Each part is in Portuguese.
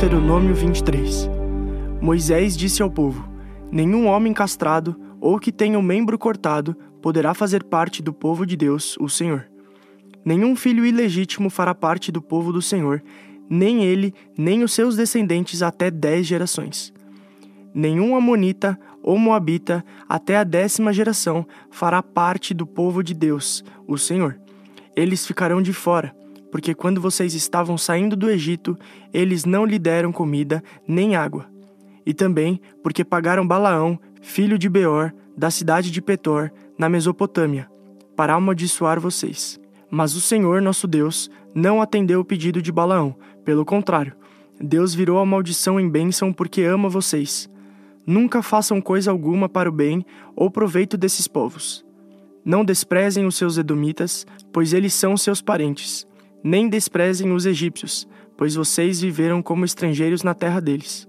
Deuteronômio 23 Moisés disse ao povo: Nenhum homem castrado ou que tenha o um membro cortado poderá fazer parte do povo de Deus, o Senhor. Nenhum filho ilegítimo fará parte do povo do Senhor, nem ele, nem os seus descendentes até dez gerações. Nenhum amonita ou moabita até a décima geração fará parte do povo de Deus, o Senhor. Eles ficarão de fora, porque quando vocês estavam saindo do Egito, eles não lhe deram comida nem água. E também porque pagaram Balaão, filho de Beor, da cidade de Petor, na Mesopotâmia, para amaldiçoar vocês. Mas o Senhor, nosso Deus, não atendeu o pedido de Balaão, pelo contrário, Deus virou a maldição em bênção porque ama vocês. Nunca façam coisa alguma para o bem ou proveito desses povos. Não desprezem os seus edomitas, pois eles são seus parentes. Nem desprezem os egípcios, pois vocês viveram como estrangeiros na terra deles.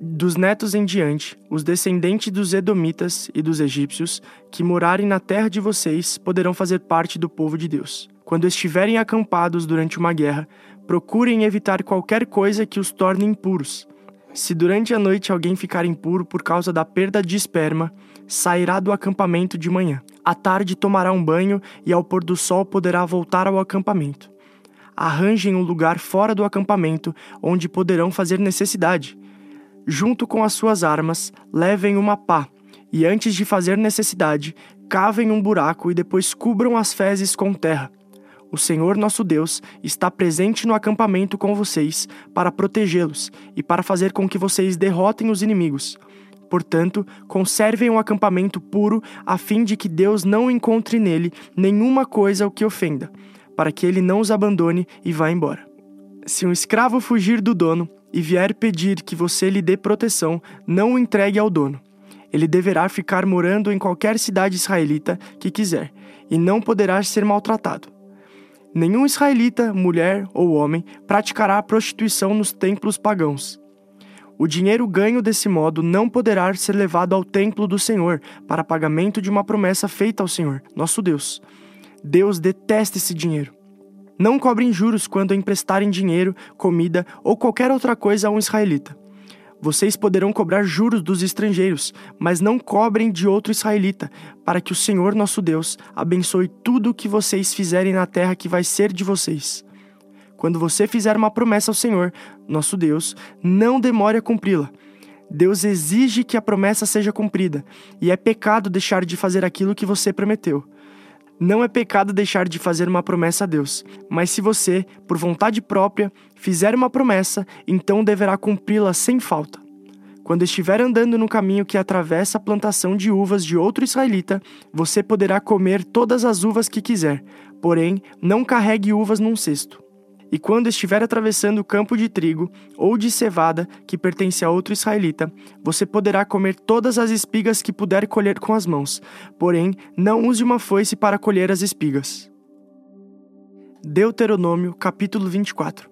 Dos netos em diante, os descendentes dos edomitas e dos egípcios que morarem na terra de vocês poderão fazer parte do povo de Deus. Quando estiverem acampados durante uma guerra, procurem evitar qualquer coisa que os torne impuros. Se durante a noite alguém ficar impuro por causa da perda de esperma, sairá do acampamento de manhã. À tarde tomará um banho e ao pôr do sol poderá voltar ao acampamento. Arranjem um lugar fora do acampamento onde poderão fazer necessidade. Junto com as suas armas, levem uma pá e antes de fazer necessidade, cavem um buraco e depois cubram as fezes com terra. O Senhor nosso Deus está presente no acampamento com vocês para protegê-los e para fazer com que vocês derrotem os inimigos. Portanto, conservem o acampamento puro, a fim de que Deus não encontre nele nenhuma coisa o que ofenda, para que ele não os abandone e vá embora. Se um escravo fugir do dono e vier pedir que você lhe dê proteção, não o entregue ao dono. Ele deverá ficar morando em qualquer cidade israelita que quiser, e não poderá ser maltratado. Nenhum israelita, mulher ou homem, praticará prostituição nos templos pagãos. O dinheiro ganho desse modo não poderá ser levado ao templo do Senhor para pagamento de uma promessa feita ao Senhor, nosso Deus. Deus detesta esse dinheiro. Não cobrem juros quando emprestarem dinheiro, comida ou qualquer outra coisa a um israelita. Vocês poderão cobrar juros dos estrangeiros, mas não cobrem de outro israelita, para que o Senhor nosso Deus abençoe tudo o que vocês fizerem na terra que vai ser de vocês. Quando você fizer uma promessa ao Senhor, nosso Deus, não demore a cumpri-la. Deus exige que a promessa seja cumprida, e é pecado deixar de fazer aquilo que você prometeu. Não é pecado deixar de fazer uma promessa a Deus, mas se você, por vontade própria, fizer uma promessa, então deverá cumpri-la sem falta. Quando estiver andando no caminho que atravessa a plantação de uvas de outro israelita, você poderá comer todas as uvas que quiser, porém, não carregue uvas num cesto. E quando estiver atravessando o campo de trigo ou de cevada que pertence a outro israelita, você poderá comer todas as espigas que puder colher com as mãos, porém não use uma foice para colher as espigas. Deuteronômio capítulo 24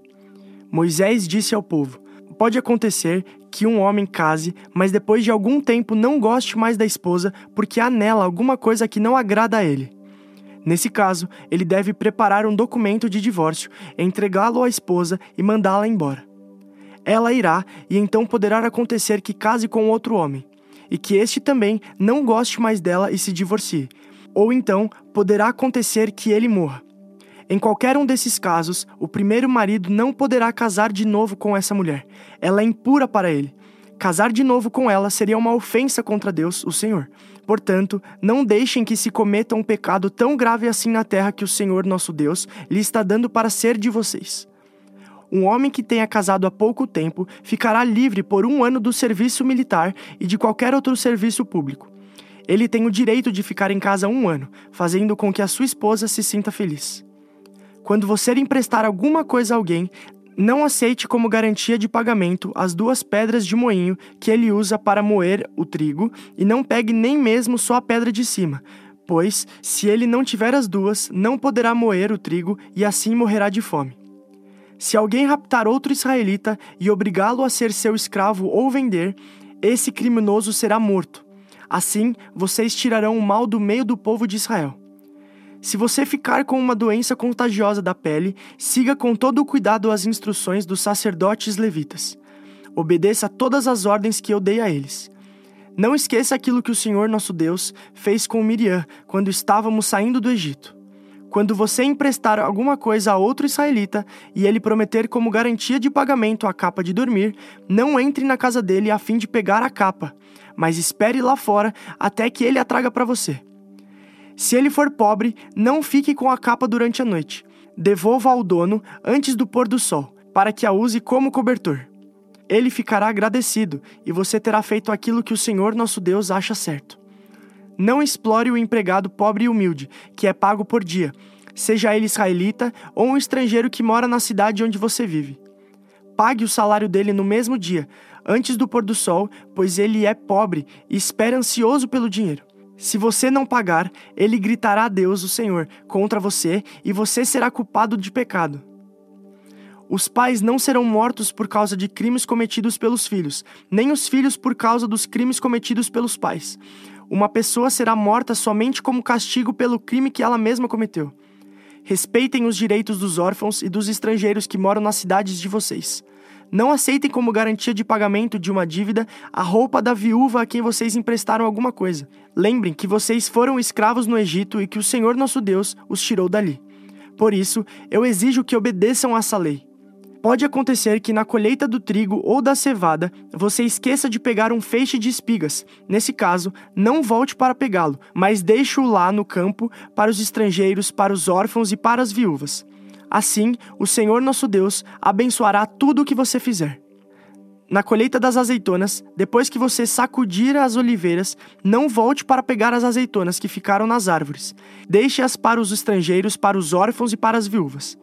Moisés disse ao povo: Pode acontecer que um homem case, mas depois de algum tempo não goste mais da esposa porque há nela alguma coisa que não agrada a ele. Nesse caso, ele deve preparar um documento de divórcio, entregá-lo à esposa e mandá-la embora. Ela irá, e então poderá acontecer que case com outro homem, e que este também não goste mais dela e se divorcie. Ou então poderá acontecer que ele morra. Em qualquer um desses casos, o primeiro marido não poderá casar de novo com essa mulher. Ela é impura para ele. Casar de novo com ela seria uma ofensa contra Deus, o Senhor. Portanto, não deixem que se cometa um pecado tão grave assim na terra que o Senhor nosso Deus lhe está dando para ser de vocês. Um homem que tenha casado há pouco tempo ficará livre por um ano do serviço militar e de qualquer outro serviço público. Ele tem o direito de ficar em casa um ano, fazendo com que a sua esposa se sinta feliz. Quando você emprestar alguma coisa a alguém, não aceite como garantia de pagamento as duas pedras de moinho que ele usa para moer o trigo e não pegue nem mesmo só a pedra de cima, pois, se ele não tiver as duas, não poderá moer o trigo e assim morrerá de fome. Se alguém raptar outro israelita e obrigá-lo a ser seu escravo ou vender, esse criminoso será morto. Assim, vocês tirarão o mal do meio do povo de Israel. Se você ficar com uma doença contagiosa da pele, siga com todo o cuidado as instruções dos sacerdotes levitas. obedeça todas as ordens que eu dei a eles. Não esqueça aquilo que o Senhor nosso Deus fez com Miriam quando estávamos saindo do Egito. Quando você emprestar alguma coisa a outro israelita e ele prometer como garantia de pagamento a capa de dormir, não entre na casa dele a fim de pegar a capa, mas espere lá fora até que ele a traga para você. Se ele for pobre, não fique com a capa durante a noite. Devolva ao dono antes do pôr do sol, para que a use como cobertor. Ele ficará agradecido e você terá feito aquilo que o Senhor nosso Deus acha certo. Não explore o empregado pobre e humilde, que é pago por dia, seja ele israelita ou um estrangeiro que mora na cidade onde você vive. Pague o salário dele no mesmo dia, antes do pôr do sol, pois ele é pobre e espera ansioso pelo dinheiro. Se você não pagar, ele gritará a Deus, o Senhor, contra você e você será culpado de pecado. Os pais não serão mortos por causa de crimes cometidos pelos filhos, nem os filhos por causa dos crimes cometidos pelos pais. Uma pessoa será morta somente como castigo pelo crime que ela mesma cometeu. Respeitem os direitos dos órfãos e dos estrangeiros que moram nas cidades de vocês. Não aceitem como garantia de pagamento de uma dívida a roupa da viúva a quem vocês emprestaram alguma coisa. Lembrem que vocês foram escravos no Egito e que o Senhor nosso Deus os tirou dali. Por isso, eu exijo que obedeçam a essa lei. Pode acontecer que na colheita do trigo ou da cevada você esqueça de pegar um feixe de espigas. Nesse caso, não volte para pegá-lo, mas deixe-o lá no campo para os estrangeiros, para os órfãos e para as viúvas. Assim, o Senhor nosso Deus abençoará tudo o que você fizer. Na colheita das azeitonas, depois que você sacudir as oliveiras, não volte para pegar as azeitonas que ficaram nas árvores. Deixe-as para os estrangeiros, para os órfãos e para as viúvas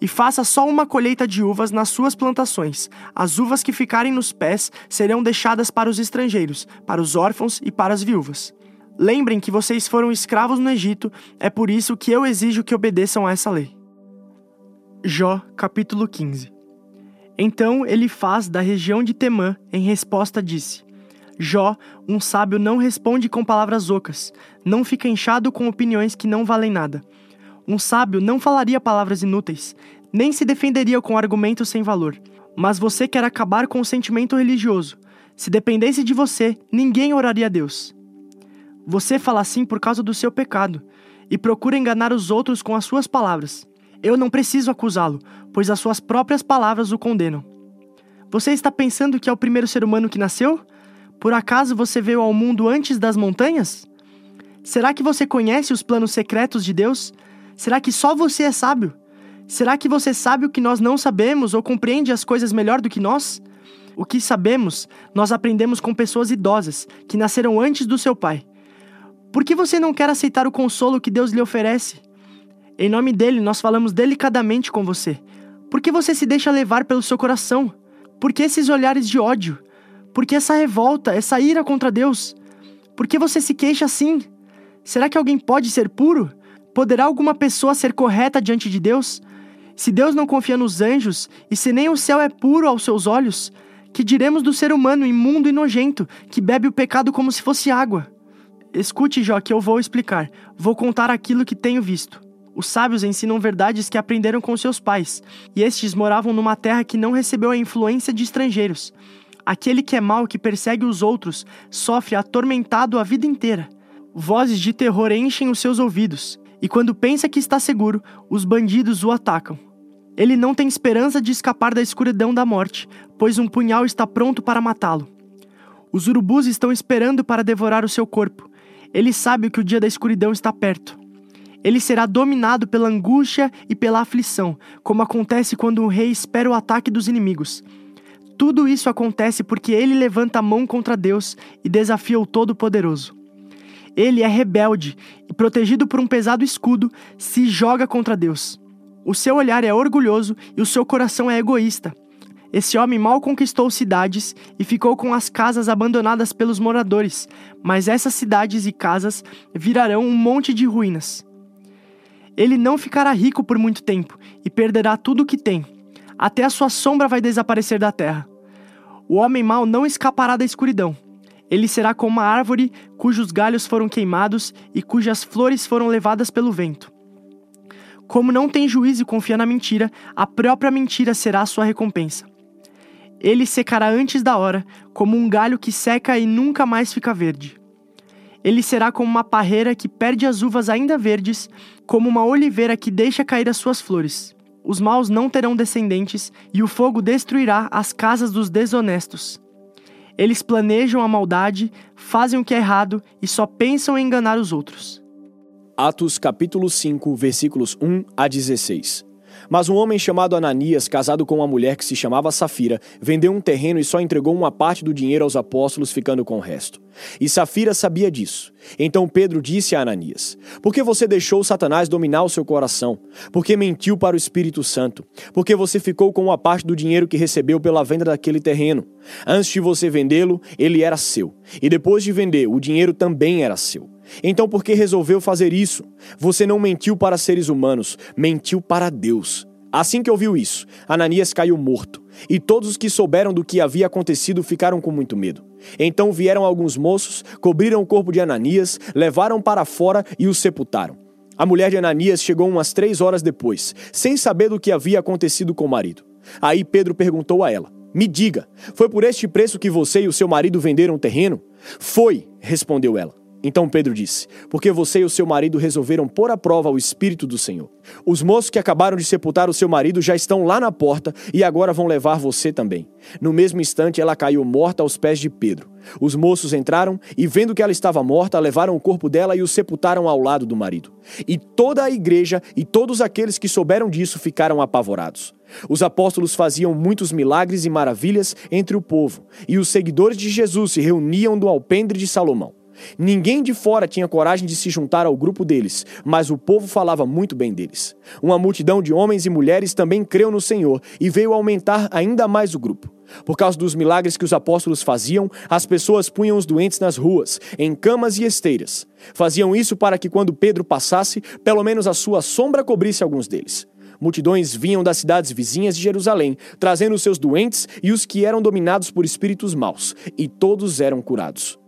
e faça só uma colheita de uvas nas suas plantações. As uvas que ficarem nos pés serão deixadas para os estrangeiros, para os órfãos e para as viúvas. Lembrem que vocês foram escravos no Egito, é por isso que eu exijo que obedeçam a essa lei. Jó, capítulo 15 Então ele faz da região de Temã, em resposta disse: Jó, um sábio não responde com palavras ocas, não fica inchado com opiniões que não valem nada. Um sábio não falaria palavras inúteis, nem se defenderia com argumentos sem valor. Mas você quer acabar com o sentimento religioso. Se dependesse de você, ninguém oraria a Deus. Você fala assim por causa do seu pecado e procura enganar os outros com as suas palavras. Eu não preciso acusá-lo, pois as suas próprias palavras o condenam. Você está pensando que é o primeiro ser humano que nasceu? Por acaso você veio ao mundo antes das montanhas? Será que você conhece os planos secretos de Deus? Será que só você é sábio? Será que você sabe o que nós não sabemos ou compreende as coisas melhor do que nós? O que sabemos, nós aprendemos com pessoas idosas, que nasceram antes do seu pai. Por que você não quer aceitar o consolo que Deus lhe oferece? Em nome dele, nós falamos delicadamente com você. Por que você se deixa levar pelo seu coração? Por que esses olhares de ódio? Por que essa revolta, essa ira contra Deus? Por que você se queixa assim? Será que alguém pode ser puro? Poderá alguma pessoa ser correta diante de Deus? Se Deus não confia nos anjos, e se nem o céu é puro aos seus olhos, que diremos do ser humano imundo e nojento, que bebe o pecado como se fosse água? Escute, Jó, que eu vou explicar. Vou contar aquilo que tenho visto. Os sábios ensinam verdades que aprenderam com seus pais, e estes moravam numa terra que não recebeu a influência de estrangeiros. Aquele que é mau, que persegue os outros, sofre atormentado a vida inteira. Vozes de terror enchem os seus ouvidos e quando pensa que está seguro, os bandidos o atacam. Ele não tem esperança de escapar da escuridão da morte, pois um punhal está pronto para matá-lo. Os urubus estão esperando para devorar o seu corpo. Ele sabe que o dia da escuridão está perto. Ele será dominado pela angústia e pela aflição, como acontece quando um rei espera o ataque dos inimigos. Tudo isso acontece porque ele levanta a mão contra Deus e desafia o Todo-Poderoso. Ele é rebelde e, protegido por um pesado escudo, se joga contra Deus. O seu olhar é orgulhoso e o seu coração é egoísta. Esse homem mal conquistou cidades e ficou com as casas abandonadas pelos moradores, mas essas cidades e casas virarão um monte de ruínas. Ele não ficará rico por muito tempo e perderá tudo o que tem. Até a sua sombra vai desaparecer da terra. O homem mau não escapará da escuridão, ele será como uma árvore cujos galhos foram queimados e cujas flores foram levadas pelo vento. Como não tem juízo e confia na mentira, a própria mentira será a sua recompensa. Ele secará antes da hora, como um galho que seca e nunca mais fica verde. Ele será como uma parreira que perde as uvas ainda verdes, como uma oliveira que deixa cair as suas flores. Os maus não terão descendentes, e o fogo destruirá as casas dos desonestos. Eles planejam a maldade, fazem o que é errado e só pensam em enganar os outros. Atos capítulo 5, versículos 1 a 16. Mas um homem chamado Ananias, casado com uma mulher que se chamava Safira, vendeu um terreno e só entregou uma parte do dinheiro aos apóstolos, ficando com o resto. E Safira sabia disso. Então Pedro disse a Ananias: Por que você deixou Satanás dominar o seu coração? Porque mentiu para o Espírito Santo? Porque você ficou com uma parte do dinheiro que recebeu pela venda daquele terreno? Antes de você vendê-lo, ele era seu. E depois de vender, o dinheiro também era seu. Então por que resolveu fazer isso? Você não mentiu para seres humanos, mentiu para Deus. Assim que ouviu isso, Ananias caiu morto, e todos os que souberam do que havia acontecido ficaram com muito medo. Então vieram alguns moços, cobriram o corpo de Ananias, levaram para fora e o sepultaram. A mulher de Ananias chegou umas três horas depois, sem saber do que havia acontecido com o marido. Aí Pedro perguntou a ela: Me diga, foi por este preço que você e o seu marido venderam o terreno? Foi, respondeu ela. Então Pedro disse: Porque você e o seu marido resolveram pôr à prova o Espírito do Senhor. Os moços que acabaram de sepultar o seu marido já estão lá na porta e agora vão levar você também. No mesmo instante, ela caiu morta aos pés de Pedro. Os moços entraram e, vendo que ela estava morta, levaram o corpo dela e o sepultaram ao lado do marido. E toda a igreja e todos aqueles que souberam disso ficaram apavorados. Os apóstolos faziam muitos milagres e maravilhas entre o povo, e os seguidores de Jesus se reuniam do alpendre de Salomão. Ninguém de fora tinha coragem de se juntar ao grupo deles, mas o povo falava muito bem deles. Uma multidão de homens e mulheres também creu no Senhor e veio aumentar ainda mais o grupo. Por causa dos milagres que os apóstolos faziam, as pessoas punham os doentes nas ruas, em camas e esteiras. Faziam isso para que, quando Pedro passasse, pelo menos a sua sombra cobrisse alguns deles. Multidões vinham das cidades vizinhas de Jerusalém, trazendo os seus doentes e os que eram dominados por espíritos maus, e todos eram curados.